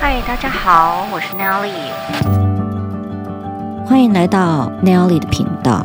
嗨，大家好，我是 Nelly，欢迎来到 Nelly 的频道。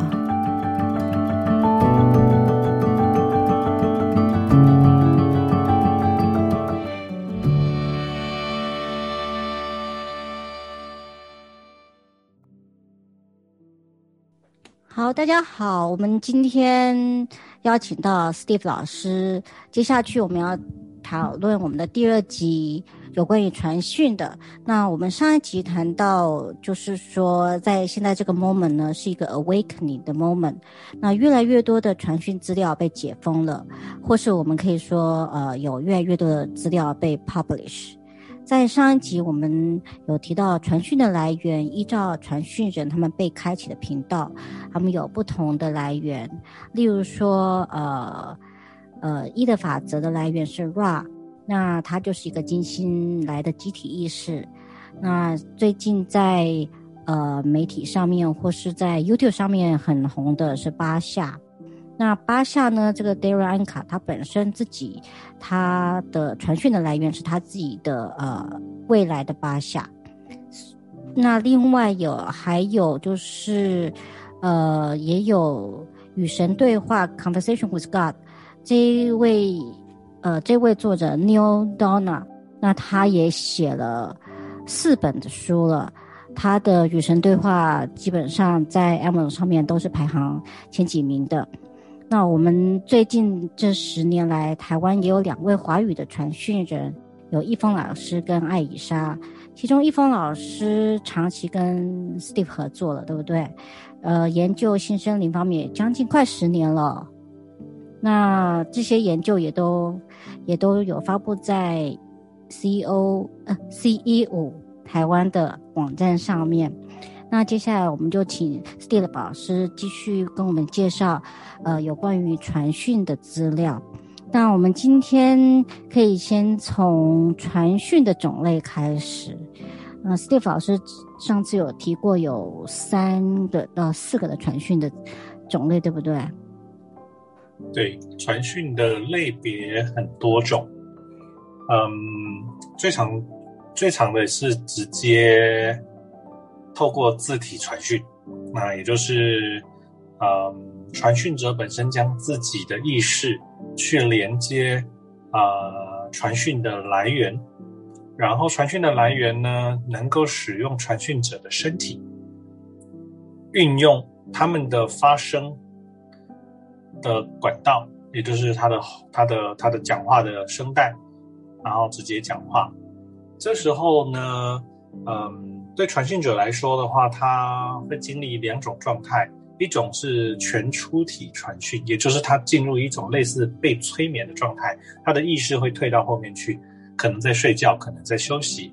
好，大家好，我们今天邀请到 Steve 老师，接下去我们要讨论我们的第二集。有关于传讯的，那我们上一集谈到，就是说，在现在这个 moment 呢，是一个 awakening 的 moment，那越来越多的传讯资料被解封了，或是我们可以说，呃，有越来越多的资料被 publish。在上一集我们有提到传讯的来源，依照传讯人他们被开启的频道，他们有不同的来源，例如说，呃，呃，一的法则的来源是 Ra。那它就是一个金星来的集体意识。那最近在呃媒体上面或是在 YouTube 上面很红的是巴夏。那巴夏呢，这个 Darren Anka 他本身自己他的传讯的来源是他自己的呃未来的巴夏。那另外有还有就是呃也有与神对话 Conversation with God 这一位。呃，这位作者 Neale Donald，那他也写了四本的书了。他的《与神对话》基本上在 Amazon 上面都是排行前几名的。那我们最近这十年来，台湾也有两位华语的传讯人，有易峰老师跟艾以莎。其中易峰老师长期跟 Steve 合作了，对不对？呃，研究新生灵方面也将近快十年了。那这些研究也都也都有发布在 CEO 呃 CE5 台湾的网站上面。那接下来我们就请 Steve 老师继续跟我们介绍呃有关于传讯的资料。那我们今天可以先从传讯的种类开始。呃，Steve 老师上次有提过有三个到四个的传讯的种类，对不对？对，传讯的类别很多种，嗯，最常最常的是直接透过字体传讯，那也就是，嗯，传讯者本身将自己的意识去连接啊，呃，传讯的来源，然后传讯的来源呢，能够使用传讯者的身体，运用他们的发声。的管道，也就是他的他的他的讲话的声带，然后直接讲话。这时候呢，嗯，对传讯者来说的话，他会经历两种状态，一种是全出体传讯，也就是他进入一种类似被催眠的状态，他的意识会退到后面去，可能在睡觉，可能在休息，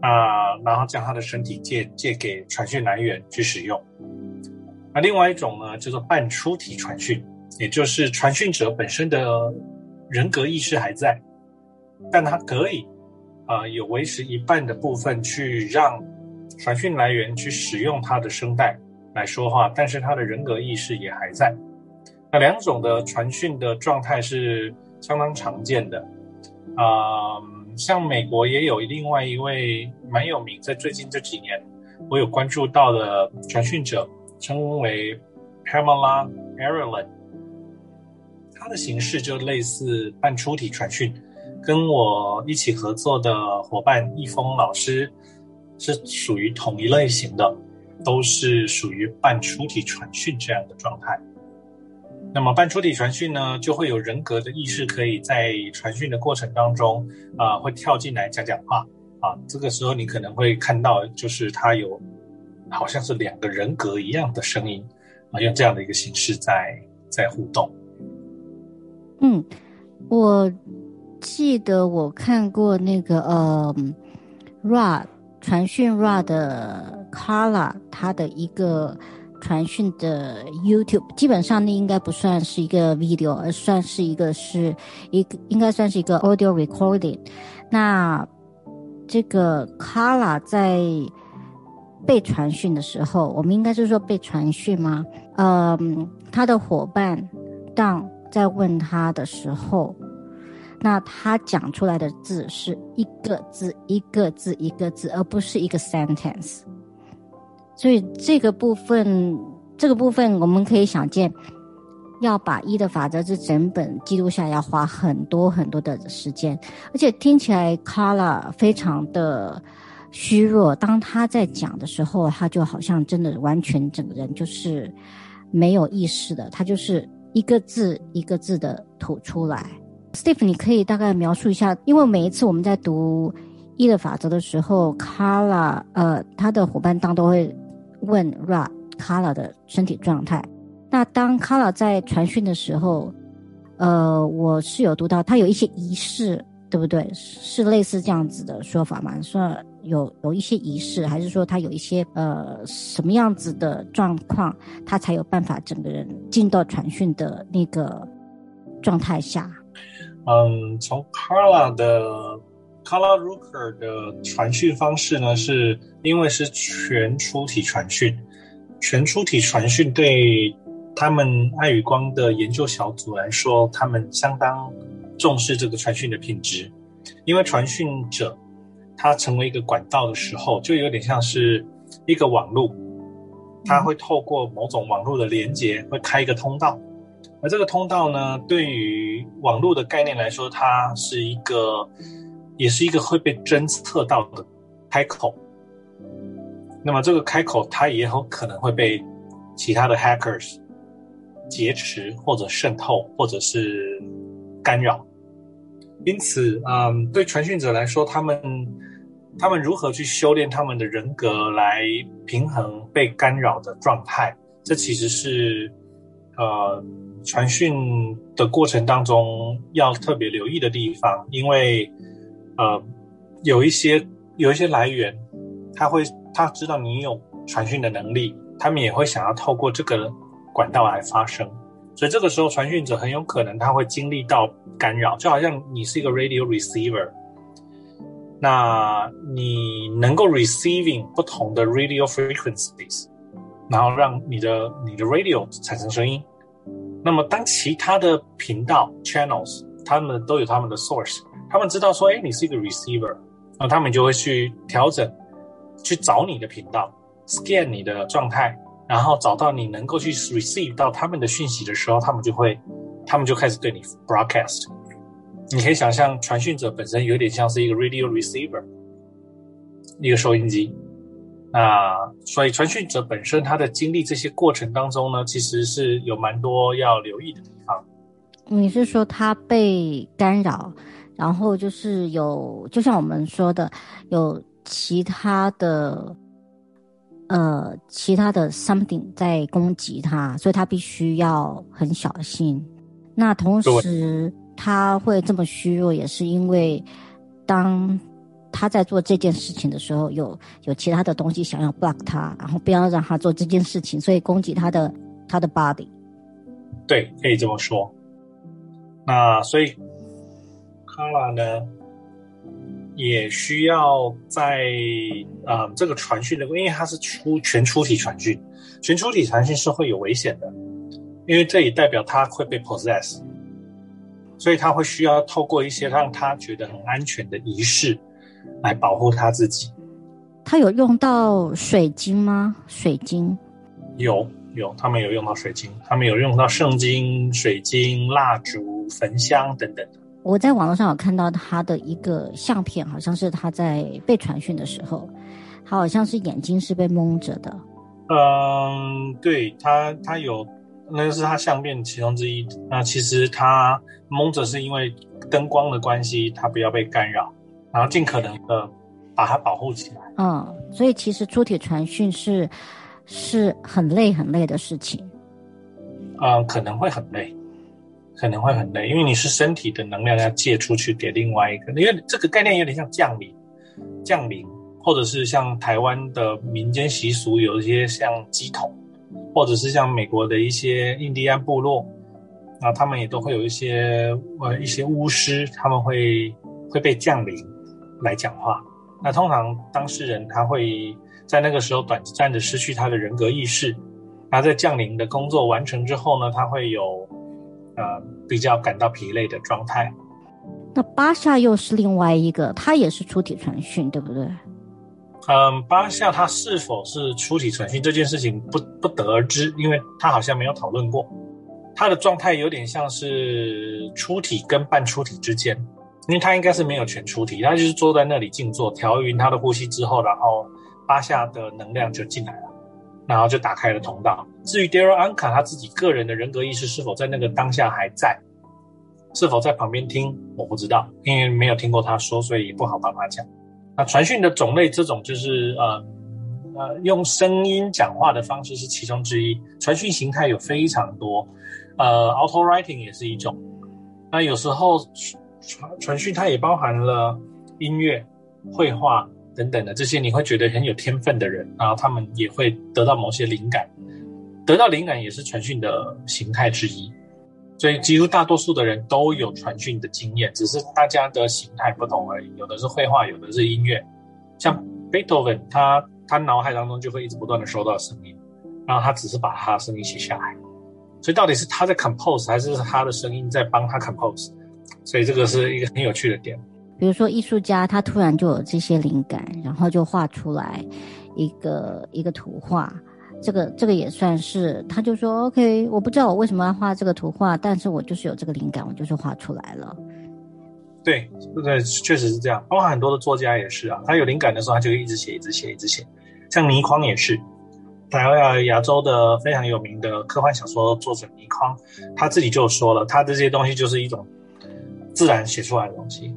啊，然后将他的身体借借给传讯来源去使用。那另外一种呢，叫做半出体传讯，也就是传讯者本身的人格意识还在，但他可以啊、有维持一半的部分去让传讯来源去使用他的声带来说话，但是他的人格意识也还在。那两种的传讯的状态是相当常见的，啊、像美国也有另外一位蛮有名，在最近这几年我有关注到的传讯者。称为 Pamela Ireland，它的形式就类似半出体传讯，跟我一起合作的伙伴易峰老师是属于同一类型的，都是属于半出体传讯这样的状态。那么半出体传讯呢，就会有人格的意识可以在传讯的过程当中啊、会跳进来讲讲话啊，这个时候你可能会看到，就是他有。好像是两个人格一样的声音，啊，用这样的一个形式在在互动。嗯，我记得我看过那个呃，Ra 传讯 Ra 的 Carla，他的一个传讯的 YouTube，基本上那应该不算是一个 video，而算是一个是一个应该算是一个 audio recording。那这个 Carla 在被传讯的时候，我们应该是说被传讯吗？嗯，他的伙伴当在问他的时候，那他讲出来的字是一个字一个字一个字，而不是一个 sentence。所以这个部分，这个部分我们可以想见，要把一的法则这整本记录下，要花很多很多的时间，而且听起来 Carla 非常的虚弱。当他在讲的时候，他就好像真的完全整个人就是没有意识的，他就是一个字一个字的吐出来。Steve，你可以大概描述一下，因为每一次我们在读一的法则的时候，Carla 呃，他的伙伴当都会。问 Ra Carla 的身体状态。那当 Carla 在传讯的时候，呃，我是有读到他有一些仪式，对不对？是类似这样子的说法吗？说有有一些仪式，还是说他有一些呃什么样子的状况，他才有办法整个人进到传讯的那个状态下？嗯，从 Carla 的。Carla Ruecker 的传讯方式呢，是因为是全出体传讯，全出体传讯对他们爱与光的研究小组来说，他们相当重视这个传讯的品质，因为传讯者它成为一个管道的时候，就有点像是一个网路，它会透过某种网络的连接，会开一个通道，而这个通道呢，对于网络的概念来说，它是一个。也是一个会被侦测到的开口，那么这个开口它也很可能会被其他的 hackers 劫持或者渗透或者是干扰，因此，嗯，对传讯者来说，他们他们如何去修炼他们的人格来平衡被干扰的状态，这其实是呃传讯的过程当中要特别留意的地方，因为。呃，有一些有一些来源，他会他知道你有传讯的能力，他们也会想要透过这个管道来发声，所以这个时候传讯者很有可能他会经历到干扰，就好像你是一个 radio receiver，那你能够 receiving 不同的 radio frequencies，然后让你的你的 radio 产生声音，那么当其他的频道 channels，他们都有他们的 source。他们知道说，哎，你是一个 receiver，那他们就会去调整，去找你的频道，scan 你的状态，然后找到你能够去 receive 到他们的讯息的时候，他们就会，他们就开始对你 broadcast。你可以想象，传讯者本身有点像是一个 radio receiver，一个收音机。那所以传讯者本身他的经历这些过程当中呢，其实是有蛮多要留意的地方。你是说他被干扰？然后就是有，就像我们说的，有其他的，呃，其他的 something 在攻击他，所以他必须要很小心。那同时他会这么虚弱，也是因为当他在做这件事情的时候，有有其他的东西想要 block 他，然后不要让他做这件事情，所以攻击他的他的 body。对，可以这么说。那所以。Carla 呢，也需要在啊、呃、这个传讯的，因为它是出全出体传讯，全出体传讯是会有危险的，因为这也代表他会被 possess，所以他会需要透过一些让他觉得很安全的仪式来保护他自己。他有用到水晶吗？水晶？有有，他们有用到水晶，他们有用到圣经、水晶、蜡烛、焚香等等的。我在网络上有看到他的一个相片，好像是他在被传讯的时候，他好像是眼睛是被蒙着的。嗯，对他，他有那个是他相片其中之一。那其实他蒙着是因为灯光的关系，他不要被干扰，然后尽可能的把它保护起来。嗯，所以其实出体传讯是是很累很累的事情。嗯，可能会很累。可能会很累，因为你是身体的能量要借出去给另外一个，因为这个概念有点像降临，降临，或者是像台湾的民间习俗，有一些像乩童，或者是像美国的一些印第安部落，啊，他们也都会有一些呃一些巫师，他们会会被降临来讲话。那通常当事人他会在那个时候短暂的失去他的人格意识，那在降临的工作完成之后呢，他会有。呃，比较感到疲累的状态。那巴夏又是另外一个，他也是出体传讯，对不对？嗯，巴夏他是否是出体传讯这件事情不不得而知，因为他好像没有讨论过。他的状态有点像是出体跟半出体之间，因为他应该是没有全出体，他就是坐在那里静坐，调匀他的呼吸之后，然后巴夏的能量就进来了，然后就打开了通道。至于 Darryl Anka 他自己个人的人格意识是否在那个当下还在，是否在旁边听，我不知道，因为没有听过他说，所以也不好帮他讲。那传讯的种类，这种就是呃呃用声音讲话的方式是其中之一。传讯形态有非常多，呃，auto writing 也是一种。那有时候传传讯它也包含了音乐、绘画等等的这些，你会觉得很有天分的人，然后他们也会得到某些灵感，得到灵感也是传讯的形态之一。所以几乎大多数的人都有传讯的经验，只是大家的形态不同而已。有的是绘画，有的是音乐。像贝多芬，他他脑海当中就会一直不断的收到声音，然后他只是把他声音写下来。所以到底是他在 compose，还是他的声音在帮他 compose？所以这个是一个很有趣的点。比如说艺术家，他突然就有这些灵感，然后就画出来一个一个图画。这个这个也算是，他就说 OK，我不知道我为什么要画这个图画，但是我就是有这个灵感，我就是画出来了。对，对，确实是这样。包括很多的作家也是啊，他有灵感的时候，他就一直写，一直写，一直写。像倪匡也是，台湾亚洲的非常有名的科幻小说作者倪匡，他自己就说了，他这些东西就是一种自然写出来的东西。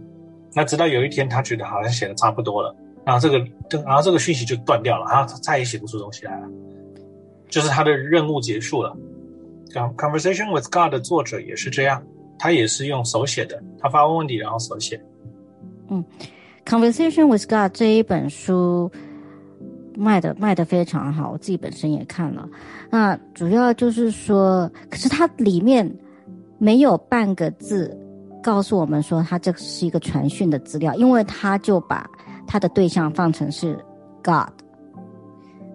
那直到有一天，他觉得好像写的差不多了，然后这个，然后这个讯息就断掉了，然后他再也写不出东西来了。就是他的任务结束了。《Conversation with God》的作者也是这样，他也是用手写的，他发问问题然后手写。嗯，《Conversation with God》这一本书卖的卖的非常好，我自己本身也看了。那主要就是说，可是它里面没有半个字告诉我们说他这是一个传讯的资料，因为他就把他的对象放成是 God。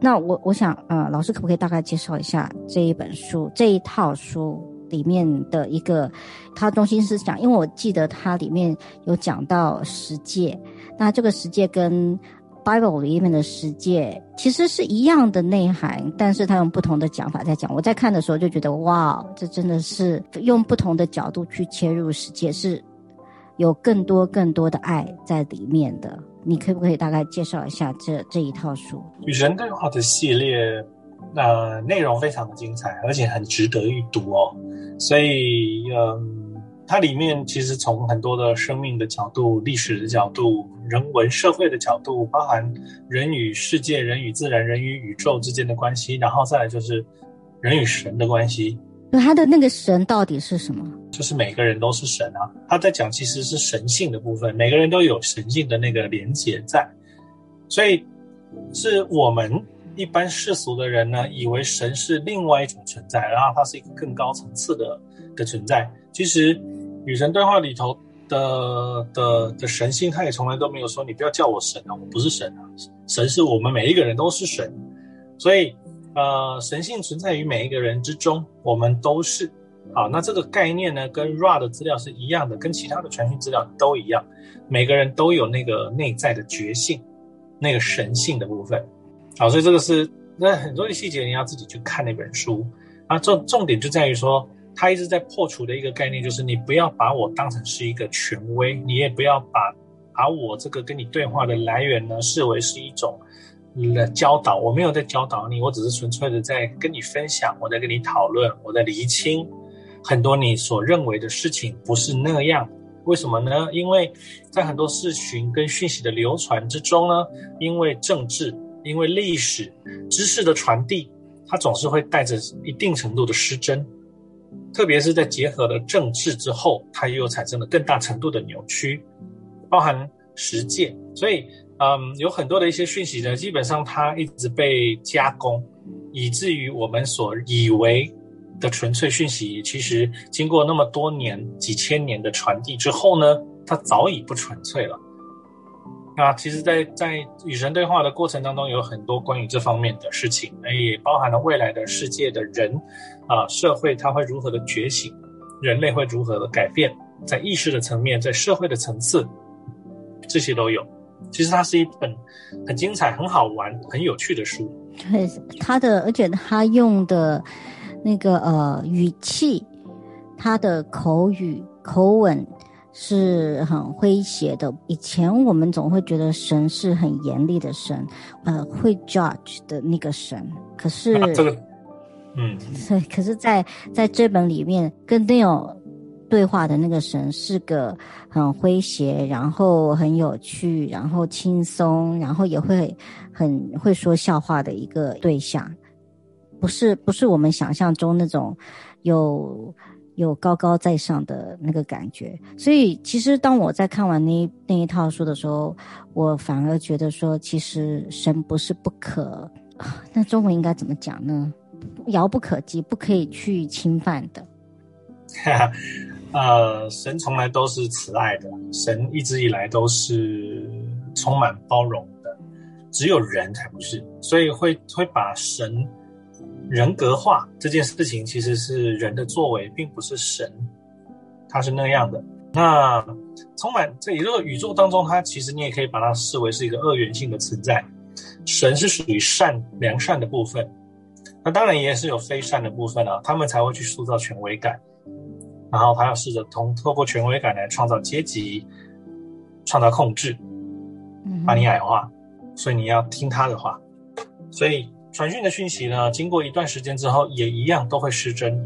那我我想，呃，老师可不可以大概介绍一下这一本书，这一套书里面的一个它中心思想？因为我记得它里面有讲到十诫，那这个十诫跟 Bible 里面的十诫其实是一样的内涵，但是它用不同的讲法在讲。我在看的时候就觉得，哇，这真的是用不同的角度去切入十诫，是有更多更多的爱在里面的。你可不可以大概介绍一下这这一套书？与神对话的系列，呃，内容非常的精彩，而且很值得一读哦。所以，嗯、它里面其实从很多的生命的角度、历史的角度、人文社会的角度，包含人与世界、人与自然、人与宇宙之间的关系，然后再来就是人与神的关系。那他的那个神到底是什么？就是每个人都是神啊！他在讲其实是神性的部分，每个人都有神性的那个连结在，所以是我们一般世俗的人呢，以为神是另外一种存在，然后它是一个更高层次的的存在。其实与神对话里头的的的神性，他也从来都没有说你不要叫我神啊，我不是神啊，神是我们每一个人都是神，所以。呃，神性存在于每一个人之中，我们都是。好，那这个概念呢，跟 Ra 的资料是一样的，跟其他的传讯资料都一样。每个人都有那个内在的觉性，那个神性的部分。好，所以这个是那很多的细节，你要自己去看那本书。啊，重重点就在于说，他一直在破除的一个概念，就是你不要把我当成是一个权威，你也不要把把我这个跟你对话的来源呢，视为是一种。的教导，我没有在教导你，我只是纯粹的在跟你分享，我在跟你讨论，我在厘清很多你所认为的事情不是那样。为什么呢？因为在很多事情跟讯息的流传之中呢，因为政治，因为历史知识的传递，它总是会带着一定程度的失真，特别是在结合了政治之后，它又产生了更大程度的扭曲，包含实践，所以。嗯，有很多的一些讯息呢，基本上它一直被加工，以至于我们所以为的纯粹讯息，其实经过那么多年、几千年的传递之后呢，它早已不纯粹了。那其实在，在与神对话的过程当中，有很多关于这方面的事情，也包含了未来的世界的人啊，社会它会如何的觉醒，人类会如何的改变。在意识的层面，在社会的层次，这些都有。其实它是一本很精彩、很好玩、很有趣的书。对，他的，而且他用的那个呃语气，他的口语口吻是很诙谐的。以前我们总会觉得神是很严厉的神，呃，会 judge 的那个神。可是、啊、这个，嗯，对，可是在在这本里面跟 Neil 对话的那个神是个很诙谐，然后很有趣，然后轻松，然后也会很会说笑话的一个对象，不是不是我们想象中那种有有高高在上的那个感觉。所以其实当我在看完那那一套书的时候，我反而觉得说，其实神不是不可，那中文应该怎么讲呢？遥不可及，不可以去侵犯的。呃，神从来都是慈爱的，神一直以来都是充满包容的，只有人才不是，所以会会把神人格化这件事情，其实是人的作为，并不是神，他是那样的。那充满这一个宇宙当中，它其实你也可以把它视为是一个二元性的存在，神是属于善良善的部分，那当然也是有非善的部分啊，他们才会去塑造权威感。然后他要试着通透过权威感来创造阶级，创造控制，把你矮化，所以你要听他的话。所以传讯的讯息呢，经过一段时间之后，也一样都会失真，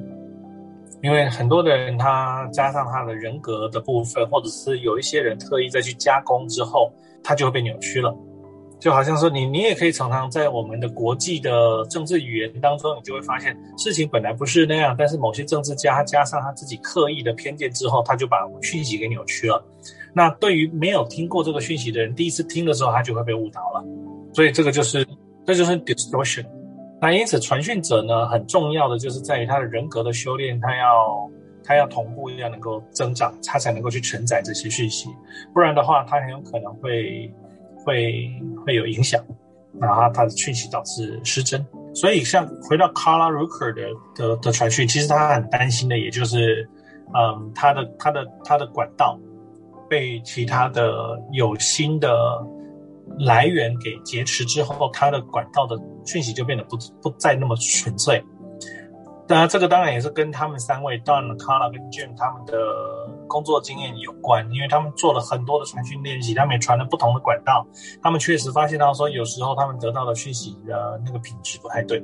因为很多的人他加上他的人格的部分，或者是有一些人特意再去加工之后，他就会被扭曲了。就好像说你，你也可以常常在我们的国际的政治语言当中，你就会发现事情本来不是那样，但是某些政治家加上他自己刻意的偏见之后，他就把讯息给扭曲了。那对于没有听过这个讯息的人，第一次听的时候，他就会被误导了。所以这个就是，这就是 distortion。那因此，传讯者呢，很重要的就是在于他的人格的修炼，他要他要同步，要能够增长，他才能够去承载这些讯息。不然的话，他很有可能会。会会有影响，然后他的讯息导致失真。所以像回到 Carla Ruecker 的的的传讯，其实他很担心的，也就是，嗯，他的他的他的管道被其他的有心的来源给劫持之后，他的管道的讯息就变得不不再那么纯粹。当然，这个当然也是跟他们三位 Don、Carla 跟 Jim 他们的工作经验有关，因为他们做了很多的传讯练习，他们也传了不同的管道，他们确实发现到说，有时候他们得到的讯息的那个品质不太对，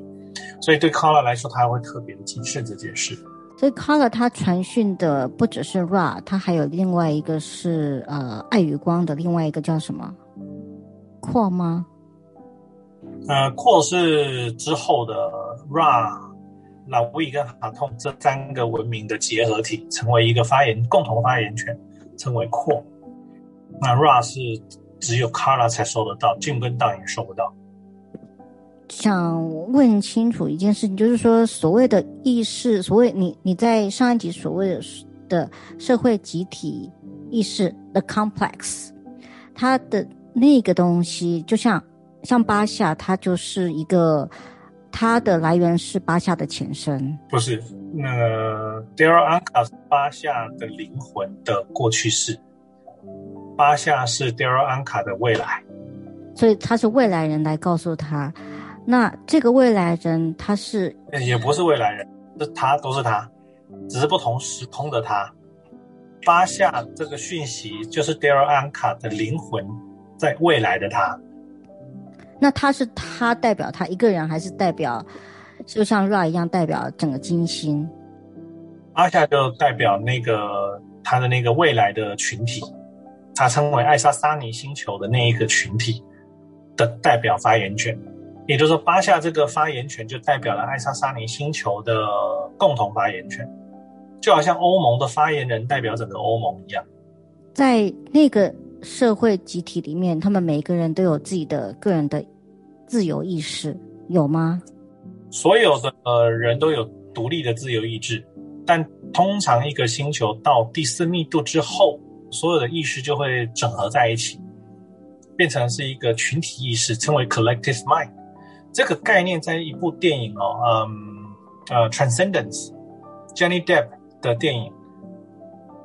所以对 Carla 来说，他会特别的谨慎这件事。所以 Carla 他传讯的不只是 Ra，他还有另外一个是呃爱与光的另外一个叫什么 Quo 吗？呃，Quo 是之后的 Ra。老魏跟哈通这三个文明的结合体，成为一个发言共同发言权，称为 Quo。那 Ra 是只有 Carla 才收得到，Jim 跟 Don 也收不到。想问清楚一件事情，就是说所谓的意识，所谓你你在上一集所谓的的社会集体意识的 complex，它的那个东西，就像像巴夏，它就是一个。它的来源是巴夏的前身，不是那个 Darryl Anka 是巴夏的灵魂的过去式，巴夏是 Darryl Anka 的未来，所以他是未来人来告诉他，那这个未来人他是也不是未来人，是他都是他，只是不同时空的他。巴夏这个讯息就是 Darryl Anka 的灵魂在未来的他。那他是他代表他一个人，还是代表就像 Ra 一样代表整个金星？阿夏就代表那个他的那个未来的群体，他称为艾莎莎尼星球的那一个群体的代表发言权。也就是说，巴夏这个发言权就代表了艾莎莎尼星球的共同发言权，就好像欧盟的发言人代表整个欧盟一样，在那个社会集体里面，他们每一个人都有自己的个人的。自由意识有吗？所有的人都有独立的自由意志，但通常一个星球到第四密度之后，所有的意识就会整合在一起，变成是一个群体意识，称为 collective mind。这个概念在一部电影哦，嗯呃，transcendence，Jenny Depp 的电影，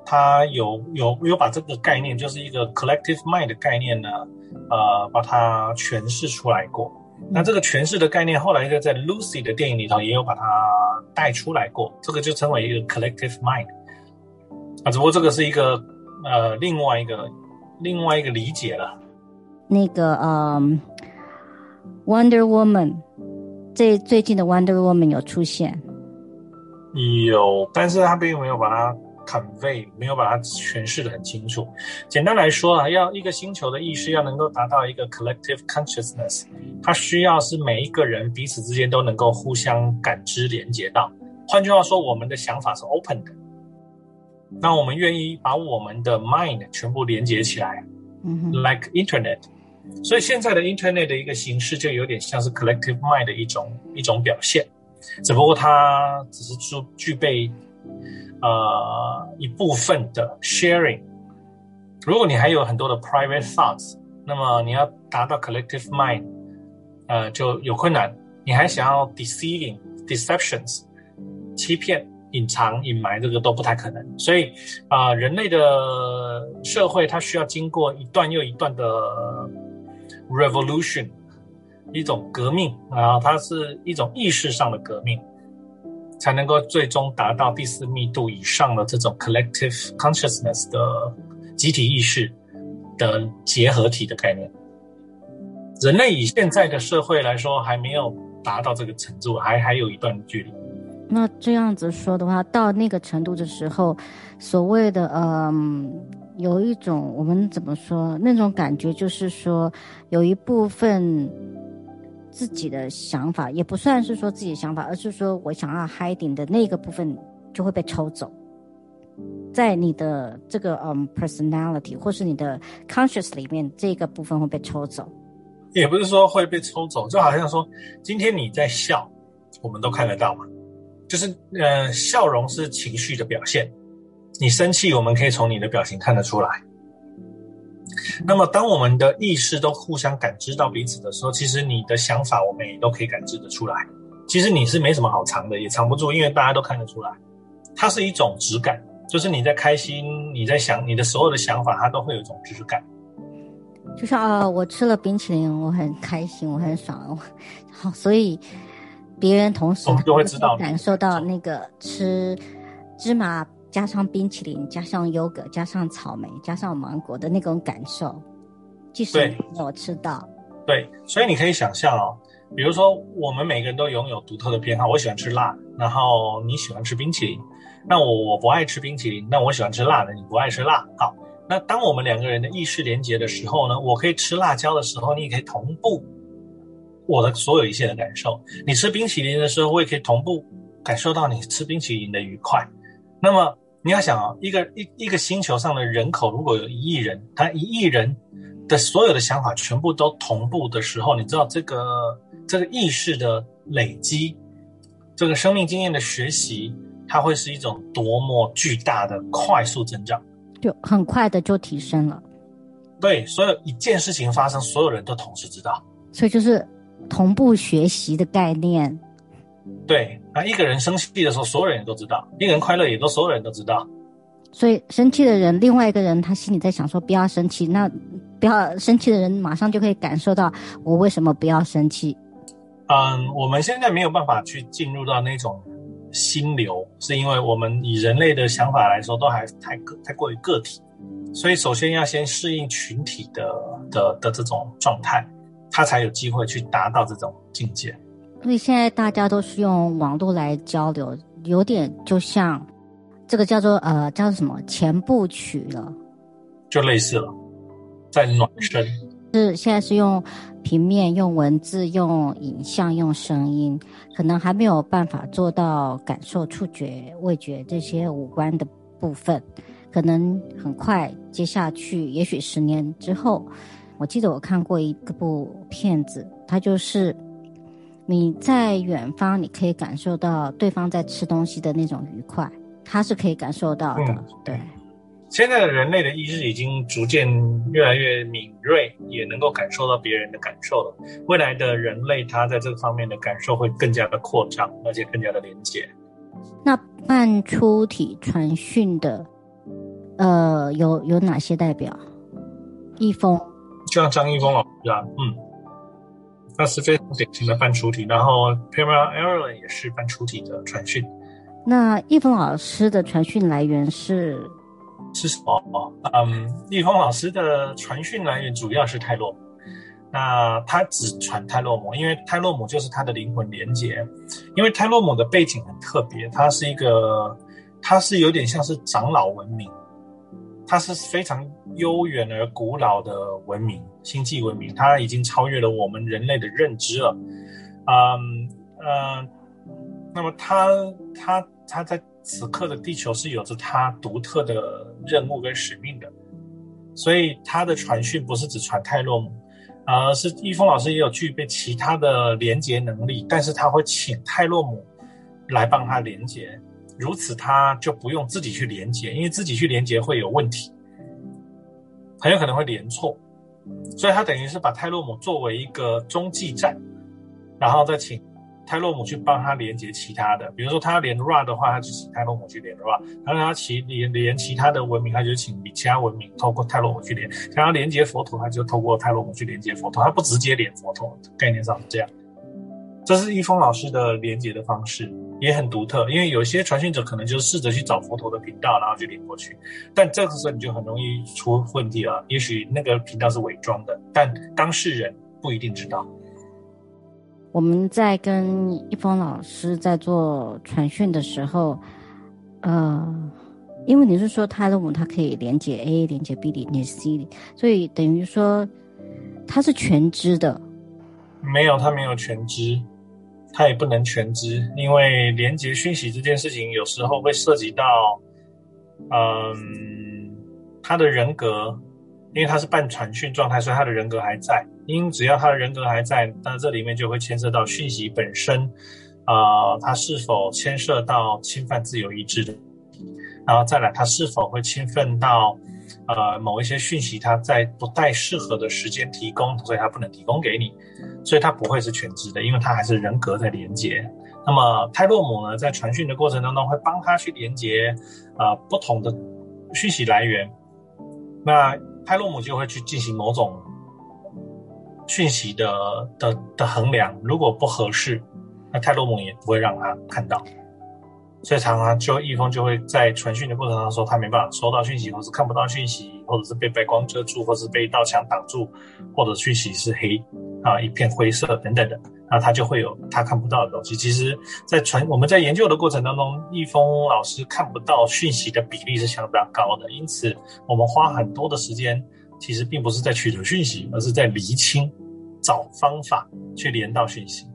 他有有有把这个概念，就是一个 collective mind 的概念呢，呃，把它诠释出来过。那这个诠释的概念，后来一个在 Lucy 的电影里头也有把它带出来过。这个就称为一个 collective mind。啊，只不过这个是一个呃另外一个另外一个理解了。那个呃，Wonder Woman，这最近的 Wonder Woman 有出现。有，但是他并没有把它。Convey 没有把它诠释得很清楚。简单来说啊，要一个星球的意识要能够达到一个 collective consciousness，它需要是每一个人彼此之间都能够互相感知连接到。换句话说，我们的想法是 open 的，那我们愿意把我们的 mind 全部连接起来，嗯，like internet。所以现在的 internet 的一个形式就有点像是 collective mind 的一种一种表现，只不过它只是具具备。呃，一部分的 sharing。如果你还有很多的 private thoughts，那么你要达到 collective mind，呃，就有困难。你还想要 deceiving、deceptions，欺骗、隐藏、隐瞒，这个都不太可能。所以，啊、人类的社会它需要经过一段又一段的 revolution，一种革命啊，它是一种意识上的革命。才能够最终达到第四密度以上的这种 collective consciousness 的集体意识的结合体的概念。人类以现在的社会来说，还没有达到这个程度，还还有一段距离。那这样子说的话，到那个程度的时候，所谓的嗯，有一种我们怎么说那种感觉，就是说有一部分。自己的想法也不算是说自己的想法，而是说我想要 hiding 的那个部分就会被抽走，在你的这个嗯、personality 或是你的 conscious 里面，这个部分会被抽走。也不是说会被抽走，就好像说今天你在笑，我们都看得到嘛，就是呃笑容是情绪的表现，你生气，我们可以从你的表情看得出来。那么，当我们的意识都互相感知到彼此的时候，其实你的想法我们也都可以感知得出来。其实你是没什么好藏的，也藏不住，因为大家都看得出来。它是一种质感，就是你在开心，你在想，你的所有的想法，它都会有一种质感。就像啊、呃，我吃了冰淇淋，我很开心，我很爽。好，所以别人同时就会知道感受到那个吃芝麻。加上冰淇淋，加上优格，加上草莓，加上芒果的那种感受，即使没有吃到。对，所以你可以想象哦，比如说我们每个人都拥有独特的偏好，我喜欢吃辣，然后你喜欢吃冰淇淋，那我我不爱吃冰淇淋，那我喜欢吃辣的，你不爱吃辣。好，那当我们两个人的意识连接的时候呢，我可以吃辣椒的时候，你也可以同步我的所有一切的感受。你吃冰淇淋的时候，我也可以同步感受到你吃冰淇淋的愉快。那么你要想啊，一个一一个星球上的人口如果有一亿人，他一亿人的所有的想法全部都同步的时候，你知道这个这个意识的累积，这个生命经验的学习，它会是一种多么巨大的快速增长，就很快的就提升了。对，所有一件事情发生，所有人都同时知道，所以就是同步学习的概念。对，那一个人生气的时候，所有人都知道；一个人快乐，也都所有人都知道。所以生气的人，另外一个人他心里在想说：“不要生气。”那不要生气的人，马上就可以感受到我为什么不要生气。嗯，我们现在没有办法去进入到那种心流，是因为我们以人类的想法来说，都还太个太过于个体，所以首先要先适应群体的的的这种状态，他才有机会去达到这种境界。所以现在大家都是用网络来交流，有点就像这个叫做呃叫做什么前部曲了，就类似了，在暖身。是现在是用平面、用文字、用影像、用声音，可能还没有办法做到感受、触觉、味觉这些五官的部分，可能很快接下去，也许十年之后，我记得我看过一个部片子，它就是。你在远方，你可以感受到对方在吃东西的那种愉快，他是可以感受到的。嗯、对，现在的人类的意识已经逐渐越来越敏锐，也能够感受到别人的感受了。未来的人类，他在这个方面的感受会更加的扩张，而且更加的连接。那半出体传讯的呃，有有哪些代表？易峰，就像张易峰老师啊，嗯，那是非常典型的半出体。然后 Pamela Ireland 也是半出体的传讯。那易峰老师的传讯来源是是什么？嗯，易峰老师的传讯来源主要是泰洛姆。那他只传泰洛姆，因为泰洛姆就是他的灵魂连接。因为泰洛姆的背景很特别，它是一个，它是有点像是长老文明。它是非常悠远而古老的文明，星际文明，它已经超越了我们人类的认知了。嗯嗯，那么它它它在此刻的地球是有着它独特的任务跟使命的，所以它的传讯不是只传泰洛姆，而是易峰老师也有具备其他的连接能力，但是他会请泰洛姆来帮他连接。如此，他就不用自己去连接，因为自己去连接会有问题，很有可能会连错，所以他等于是把泰洛姆作为一个中继站，然后再请泰洛姆去帮他连接其他的，比如说他要连 Ra 的话，他就请泰洛姆去连 Ra；他让他其连连其他的文明，他就请其他文明透过泰洛姆去连；想要连接佛陀，他就透过泰洛姆去连接佛陀，他不直接连佛陀，概念上是这样。这是易峰老师的连接的方式。也很独特，因为有些传讯者可能就试着去找佛陀的频道，然后去连过去，但这个时候你就很容易出问题了。也许那个频道是伪装的，但当事人不一定知道。我们在跟一峰老师在做传讯的时候，呃，因为你是说泰洛姆它可以连接 A、连接 B、连接 C，所以等于说他是全知的。没有，他没有全知。他也不能全知，因为连接讯息这件事情有时候会涉及到，嗯，他的人格，因为他是半传讯状态，所以他的人格还在。因只要他的人格还在，那这里面就会牵涉到讯息本身，啊、他是否牵涉到侵犯自由意志的，然后再来，他是否会侵犯到。呃，某一些讯息，他在不太适合的时间提供，所以他不能提供给你，所以它不会是全知的，因为它还是人格在连接。那么泰洛姆呢，在传讯的过程当中，会帮他去连接啊、呃、不同的讯息来源。那泰洛姆就会去进行某种讯息的的的衡量，如果不合适，那泰洛姆也不会让他看到。所以常常就易峰就会在传讯的过程当中说他没办法收到讯息，或是看不到讯息，或者是被白光遮住，或是被一道墙挡住，或者讯息是黑啊一片灰色等等的，那他就会有他看不到的东西。其实，在传我们在研究的过程当中，易峰老师看不到讯息的比例是相当高的，因此我们花很多的时间，其实并不是在取得讯息，而是在厘清、找方法去连到讯息，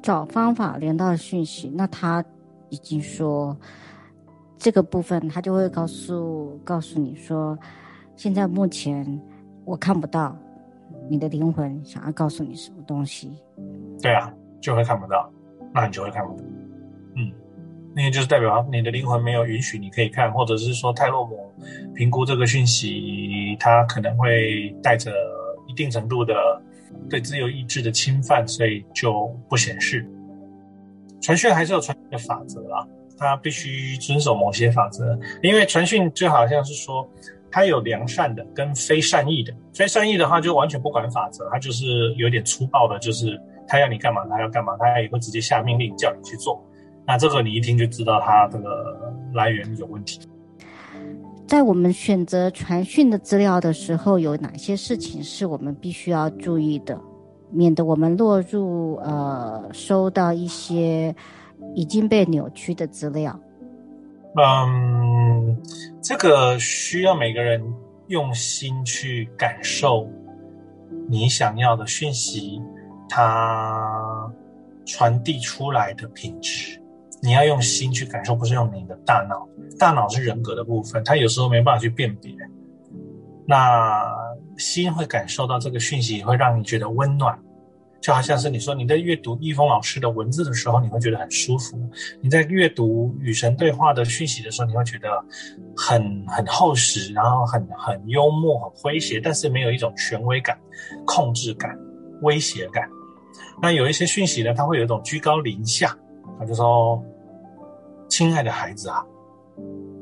找方法连到讯息。那他。以及说这个部分，他就会告诉告诉你说，现在目前我看不到你的灵魂想要告诉你什么东西。对啊，就会看不到，那你就会看不到。嗯，那个就是代表你的灵魂没有允许你可以看，或者是说泰洛姆评估这个讯息，它可能会带着一定程度的对自由意志的侵犯，所以就不显示。传讯还是有传讯的法则啊，他必须遵守某些法则，因为传讯就好像是说，他有良善的跟非善意的，非善意的话就完全不管法则，他就是有点粗暴的，就是他要你干嘛，他要干嘛，他也会直接下命令叫你去做。那这个你一听就知道他这个来源有问题。在我们选择传讯的资料的时候，有哪些事情是我们必须要注意的？免得我们落入呃收到一些已经被扭曲的资料。嗯，这个需要每个人用心去感受你想要的讯息，它传递出来的品质。你要用心去感受，不是用你的大脑。大脑是人格的部分，它有时候没办法去辨别。那。心会感受到这个讯息，会让你觉得温暖，就好像是你说你在阅读易峰老师的文字的时候，你会觉得很舒服；你在阅读与神对话的讯息的时候，你会觉得很很厚实，然后很很幽默、很诙谐，但是没有一种权威感、控制感、威胁感。那有一些讯息呢，它会有一种居高临下，他就说：“亲爱的孩子啊。”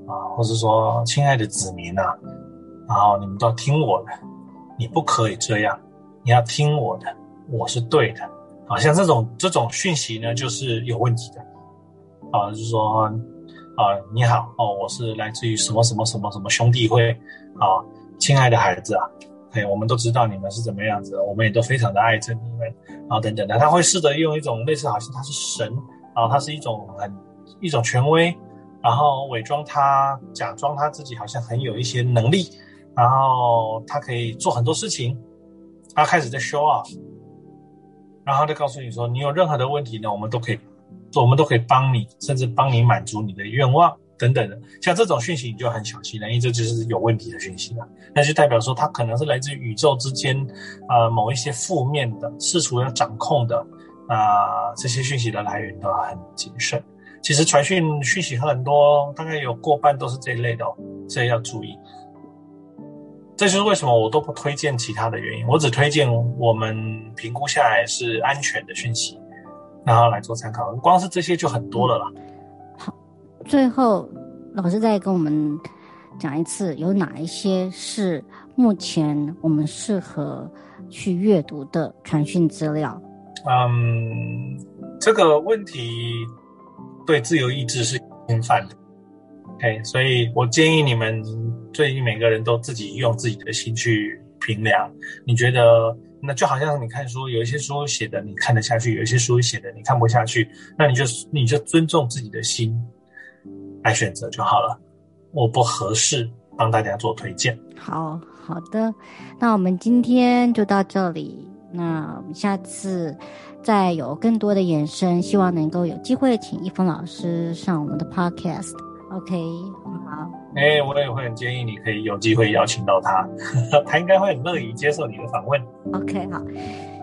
啊，或是说亲爱的子民啊，然后你们都要听我的，你不可以这样，你要听我的，我是对的。啊，像这种这种讯息呢，就是有问题的。啊，就是说啊，你好哦，我是来自于什么什么什么什么兄弟会啊，亲爱的孩子啊，哎，我们都知道你们是怎么样子，我们也都非常的爱着你们，啊等等的，他会试着用一种类似好像他是神，啊他是一种很一种权威，然后伪装他，假装他自己好像很有一些能力，然后他可以做很多事情，他开始在 show off。然后他告诉你说，你有任何的问题呢，我们都可以，我们都可以帮你，甚至帮你满足你的愿望等等的。像这种讯息，你就很小心了，因为这就是有问题的讯息了。那就代表说，它可能是来自宇宙之间，呃，某一些负面的、试图要掌控的，啊、这些讯息的来源都很谨慎。其实传讯讯息很多，大概有过半都是这一类的哦，所以要注意。这就是为什么我都不推荐其他的原因，我只推荐我们评估下来是安全的讯息，然后来做参考。光是这些就很多了啦。好，最后老师再跟我们讲一次，有哪一些是目前我们适合去阅读的传讯资料？嗯，这个问题对自由意志是侵犯的。OK，所以我建议你们最近每个人都自己用自己的心去评量。你觉得那就好像你看书，有一些书写的你看得下去，有一些书写的你看不下去，那你就你就尊重自己的心来选择就好了。我不合适帮大家做推荐。好好的，那我们今天就到这里。那我们下次再有更多的延伸，希望能够有机会请一峰老师上我们的 Podcast。OK，好。哎、欸，我也会很建议你可以有机会邀请到他，他应该会很乐意接受你的访问。OK，好，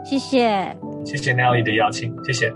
谢谢，谢谢 Nelly 的邀请，谢谢。